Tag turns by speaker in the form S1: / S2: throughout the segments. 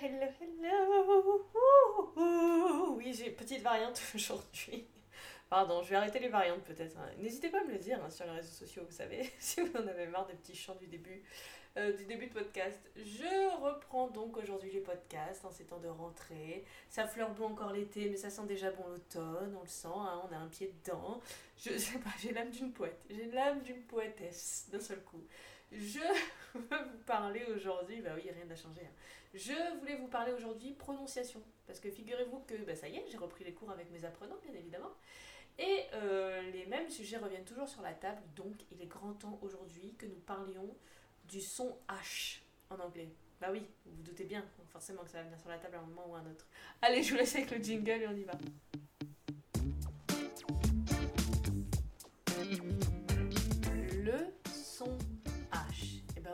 S1: hello, hello. Oui, j'ai une petite variante aujourd'hui. Pardon, je vais arrêter les variantes peut-être. hein. N'hésitez pas à me le dire hein, sur les réseaux sociaux, vous savez, si vous en avez marre des petits chants du début, euh, du début de podcast. Je reprends donc aujourd'hui les podcasts en ces temps de rentrée. Ça fleure bon encore l'été, mais ça sent déjà bon l'automne, on le sent, hein, on a un pied dedans. Je sais pas, j'ai l'âme d'une poète, j'ai l'âme d'une poétesse d'un seul coup. Je veux vous parler aujourd'hui, bah oui, rien n'a changé. hein. Je voulais vous parler aujourd'hui prononciation, parce que figurez-vous que bah, ça y est, j'ai repris les cours avec mes apprenants, bien évidemment. Et euh, les mêmes sujets reviennent toujours sur la table, donc il est grand temps aujourd'hui que nous parlions du son H en anglais. Bah oui, vous vous doutez bien, forcément que ça va venir sur la table à un moment ou à un autre. Allez, je vous laisse avec le jingle et on y va.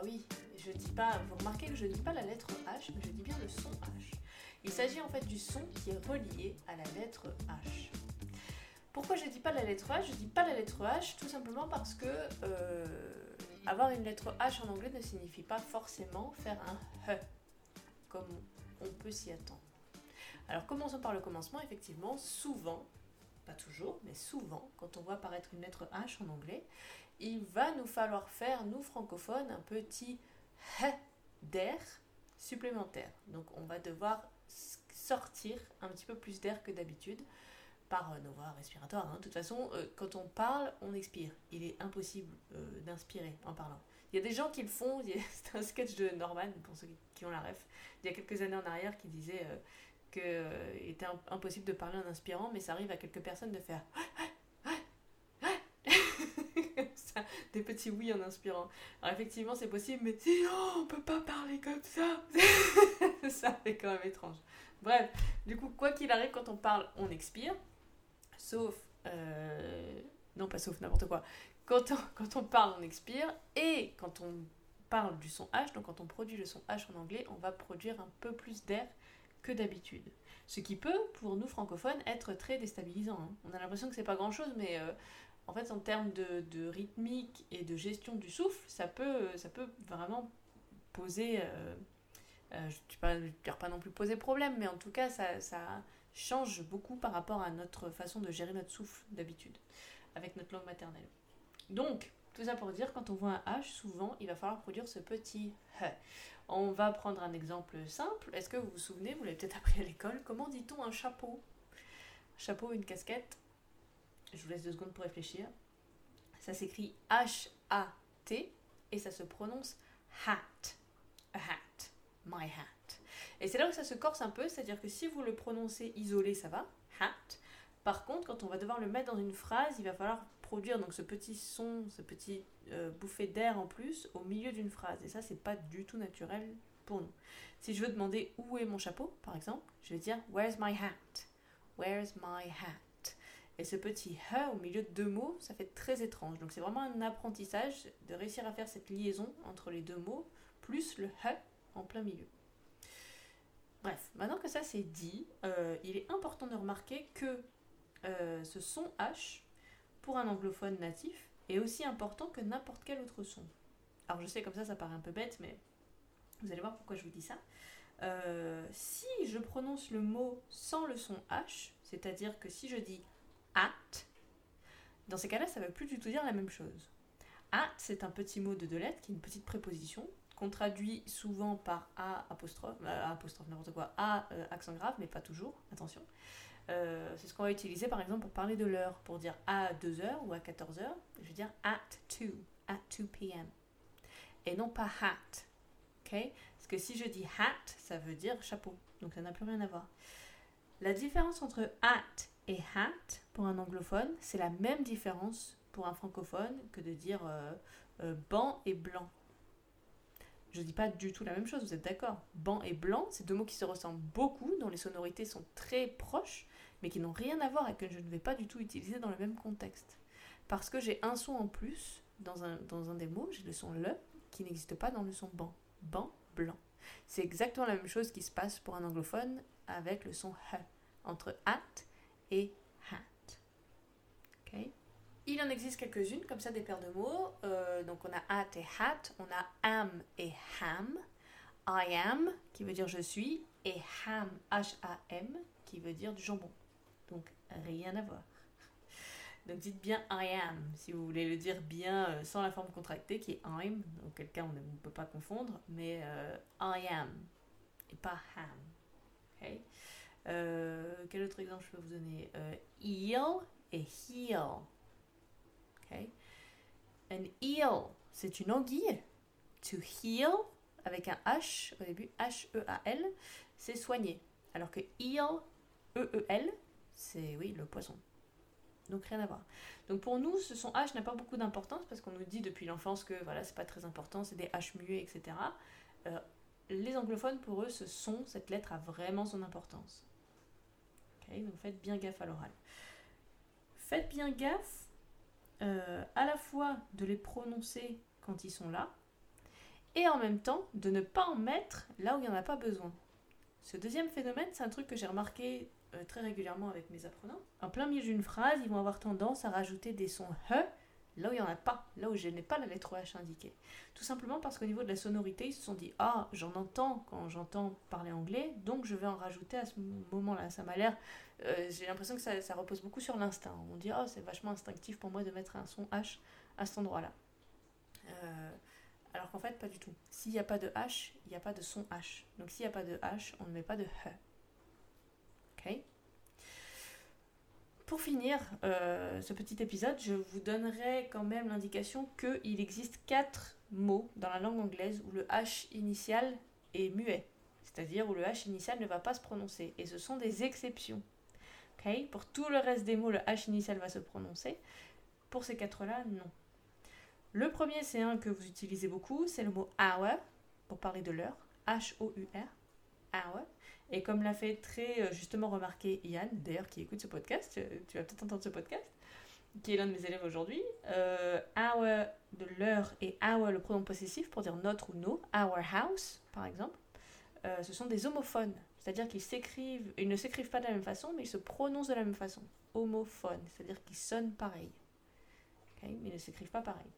S1: Oui, je dis pas, vous remarquez que je dis pas la lettre H, mais je dis bien le son H. Il s'agit en fait du son qui est relié à la lettre H. Pourquoi je dis pas la lettre H? Je dis pas la lettre H tout simplement parce que euh, avoir une lettre H en anglais ne signifie pas forcément faire un H, comme on peut s'y attendre. Alors commençons par le commencement, effectivement, souvent, pas toujours, mais souvent, quand on voit apparaître une lettre H en anglais, il va nous falloir faire, nous francophones, un petit H d'air supplémentaire. Donc on va devoir sortir un petit peu plus d'air que d'habitude par euh, nos voies respiratoires. hein. De toute façon, euh, quand on parle, on expire. Il est impossible euh, d'inspirer en parlant. Il y a des gens qui le font. C'est un sketch de Norman, pour ceux qui- ont la ref, il y a quelques années en arrière, qui disait euh, que euh, il était im- impossible de parler en inspirant, mais ça arrive à quelques personnes de faire Comme ça, des petits oui en inspirant. Alors effectivement, c'est possible, mais sinon, on peut pas parler comme ça. ça fait quand même étrange. Bref, du coup, quoi qu'il arrive, quand on parle, on expire. Sauf. euh, non, pas sauf, n'importe quoi. Quand on, quand on parle, on expire. Et quand on parle du son H, donc quand on produit le son H en anglais, on va produire un peu plus d'air que d'habitude. Ce qui peut, pour nous francophones, être très déstabilisant. hein. On a l'impression que c'est pas grand chose, mais euh, en fait, en termes de, rythmique et de gestion du souffle, ça peut, ça peut vraiment poser. euh, euh, je ne dire pas non plus poser problème, mais en tout cas, ça, ça change beaucoup par rapport à notre façon de gérer notre souffle d'habitude, avec notre langue maternelle. Donc, tout ça pour dire, quand on voit un H, souvent, il va falloir produire ce petit H. On va prendre un exemple simple. Est-ce que vous vous souvenez, vous l'avez peut-être appris à l'école, comment dit-on un chapeau? Chapeau, une casquette? Je vous laisse deux secondes pour réfléchir. Ça s'écrit H-A-T et ça se prononce hat. A hat. My hat. Et c'est là où ça se corse un peu, c'est-à-dire que si vous le prononcez isolé, ça va, hat. Par contre, quand on va devoir le mettre dans une phrase, il va falloir produire donc ce petit son, ce petit euh, bouffée d'air en plus au milieu d'une phrase. Et ça, c'est pas du tout naturel pour nous. Si je veux demander où est mon chapeau, par exemple, je vais dire Where's my hat? Where's my hat? Et ce petit he au milieu de deux mots, ça fait très étrange. Donc c'est vraiment un apprentissage de réussir à faire cette liaison entre les deux mots, plus le he en plein milieu. Bref, maintenant que ça c'est dit, euh, il est important de remarquer que euh, ce son H, pour un anglophone natif, est aussi important que n'importe quel autre son. Alors je sais comme ça ça paraît un peu bête, mais vous allez voir pourquoi je vous dis ça. Euh, si je prononce le mot sans le son H, c'est-à-dire que si je dis at, dans ces cas-là, ça ne veut plus du tout dire la même chose. At, c'est un petit mot de deux lettres qui est une petite préposition qu'on traduit souvent par A apostrophe, euh, apostrophe n'importe quoi, A euh, accent grave, mais pas toujours, attention. Euh, c'est ce qu'on va utiliser par exemple pour parler de l'heure, pour dire à 2h ou à 14h, je vais dire at 2, at 2 p.m. Et non pas hat, ok? Parce que si je dis hat, ça veut dire chapeau, donc ça n'a plus rien à voir. La différence entre at et hat pour un anglophone, c'est la même différence pour un francophone que de dire euh, euh, banc et blanc. Je dis pas du tout la même chose, vous êtes d'accord Banc et blanc, c'est deux mots qui se ressemblent beaucoup, dont les sonorités sont très proches, mais qui n'ont rien à voir et que je ne vais pas du tout utiliser dans le même contexte. Parce que j'ai un son en plus dans un, dans un des mots, j'ai le son le, qui n'existe pas dans le son banc. Banc, blanc. C'est exactement la même chose qui se passe pour un anglophone avec le son he, entre at et hat. Il en existe quelques-unes, comme ça, des paires de mots. Euh, donc on a at et hat, on a am et ham. I am, qui veut dire je suis. et ham, H-A-M, qui veut dire du jambon. Donc rien à voir. Donc dites bien I am, si vous voulez le dire bien euh, sans la forme contractée qui est I'm, auquel cas on ne peut pas confondre, mais euh, I am et pas ham. Euh, quel autre exemple je peux vous donner? Eel et heel. Okay. An eel, c'est une anguille. To heal, avec un H au début, H-E-A-L, c'est soigner. Alors que eel, E-E-L, c'est oui, le poisson. Donc rien à voir. Donc pour nous, ce son H n'a pas beaucoup d'importance parce qu'on nous dit depuis l'enfance que voilà, c'est pas très important, c'est des H muets, etc. Euh, les anglophones, pour eux, ce son, cette lettre a vraiment son importance. donc faites bien gaffe à l'oral. Faites bien gaffe euh, à la fois de les prononcer quand ils sont là et en même temps de ne pas en mettre là où il n'y en a pas besoin. Ce deuxième phénomène, c'est un truc que j'ai remarqué euh, très régulièrement avec mes apprenants. En plein milieu d'une phrase, ils vont avoir tendance à rajouter des sons he là où il n'y en a pas, là où je n'ai pas la lettre H indiquée. Tout simplement parce qu'au niveau de la sonorité, ils se sont dit Ah, j'en entends quand j'entends parler anglais, donc je vais en rajouter à ce moment-là. Ça m'a l'air. Euh, j'ai l'impression que ça, repose beaucoup sur l'instinct. On dit Ah, c'est vachement instinctif pour moi de mettre un son H à cet endroit-là. Euh, alors qu'en fait, pas du tout. S'il n'y a pas de H, il n'y a pas de son H. Donc s'il n'y a pas de H, on ne met pas de Pour finir euh, ce petit épisode, je vous donnerai quand même l'indication qu'il existe quatre mots dans la langue anglaise où le H initial est muet, c'est-à-dire où le H initial ne va pas se prononcer. Et ce sont des exceptions. Pour tout le reste des mots, le H initial va se prononcer. Pour ces quatre-là, non. Le premier, c'est un que vous utilisez beaucoup, c'est le mot hour, pour parler de l'heure. H-O-U-R. Hour. Et comme l'a fait très euh, justement remarquer Yann, d'ailleurs qui écoute ce podcast, euh, tu vas peut-être entendre ce podcast, qui est l'un de mes élèves aujourd'hui, euh, our de l'heure et our le pronom possessif pour dire notre ou nos, our house par exemple, ce sont des homophones. C'est-à-dire qu'ils s'écrivent, ils ne s'écrivent pas de la même façon, mais ils se prononcent de la même façon. Homophone, c'est-à-dire qu'ils sonnent pareil. mais ils ne s'écrivent pas pareil.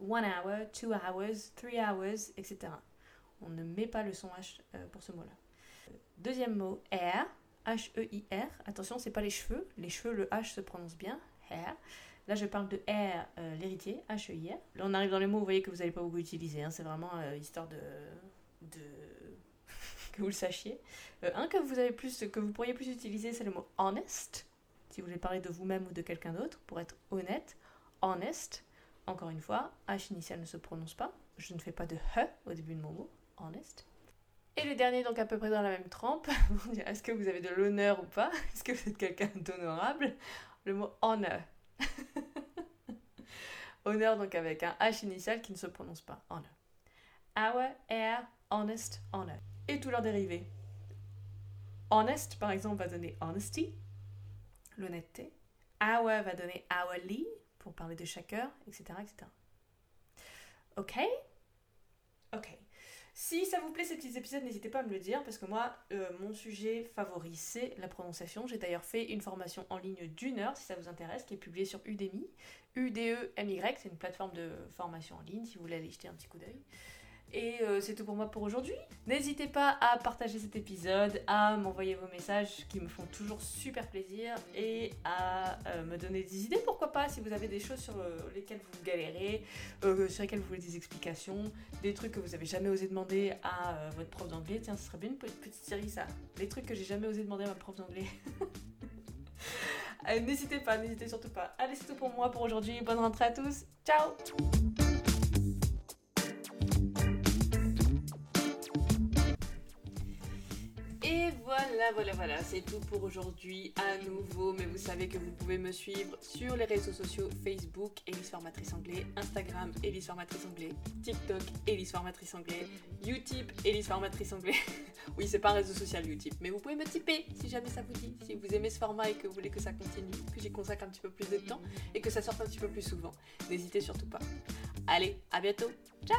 S1: One hour, two hours, three hours, etc. On ne met pas le son H pour ce mot-là. Deuxième mot, hair. H-E-I-R. Attention, c'est pas les cheveux. Les cheveux, le H se prononce bien. Hair. Là, je parle de hair, euh, l'héritier, H-E-I-R. Là, on arrive dans les mots, vous voyez que vous n'allez pas beaucoup utiliser. Hein. C'est vraiment euh, histoire de. de... que vous le sachiez. Euh, un que vous, avez plus, que vous pourriez plus utiliser, c'est le mot honest. Si vous voulez parler de vous-même ou de quelqu'un d'autre, pour être honnête. Honest. Encore une fois, H initial ne se prononce pas. Je ne fais pas de he au début de mon mot. Honest. Et le dernier, donc à peu près dans la même trempe, est-ce que vous avez de l'honneur ou pas? Est-ce que vous êtes quelqu'un d'honorable? Le mot honor. honneur donc avec un H initial qui ne se prononce pas. Honor. Our, air, honest, honor. Et tous leurs dérivés. Honest, par exemple, va donner honesty, l'honnêteté. Our va donner hourly, pour parler de chaque heure, etc. etc. Ok? Ok. Si ça vous plaît ces petits épisodes, n'hésitez pas à me le dire parce que moi, euh, mon sujet favori, c'est la prononciation. J'ai d'ailleurs fait une formation en ligne d'une heure, si ça vous intéresse, qui est publiée sur Udemy. U-D-E-M-Y, c'est une plateforme de formation en ligne, si vous voulez aller jeter un petit coup d'œil. Et euh, c'est tout pour moi pour aujourd'hui. N'hésitez pas à partager cet épisode, à m'envoyer vos messages qui me font toujours super plaisir et à euh, me donner des idées, pourquoi pas, si vous avez des choses sur euh, lesquelles vous galérez, sur lesquelles vous voulez des explications, des trucs que vous avez jamais osé demander à votre prof d'anglais. Tiens, ce serait bien une petite série ça. Les trucs que j'ai jamais osé demander à ma prof d'anglais. n'hésitez pas, n'hésitez surtout pas. Allez, c'est tout pour moi pour aujourd'hui. Bonne rentrée à tous. Ciao voilà, voilà, voilà, c'est tout pour aujourd'hui à nouveau. Mais vous savez que vous pouvez me suivre sur les réseaux sociaux Facebook, Elise Formatrice Anglais, Instagram, Elise Formatrice Anglais, TikTok, Elise Formatrice Anglais, Utip, Elise Formatrice Anglais. oui, c'est pas un réseau social Utip, mais vous pouvez me tiper si jamais ça vous dit. Si vous aimez ce format et que vous voulez que ça continue, que j'y consacre un petit peu plus de temps et que ça sorte un petit peu plus souvent, n'hésitez surtout pas. Allez, à bientôt. Ciao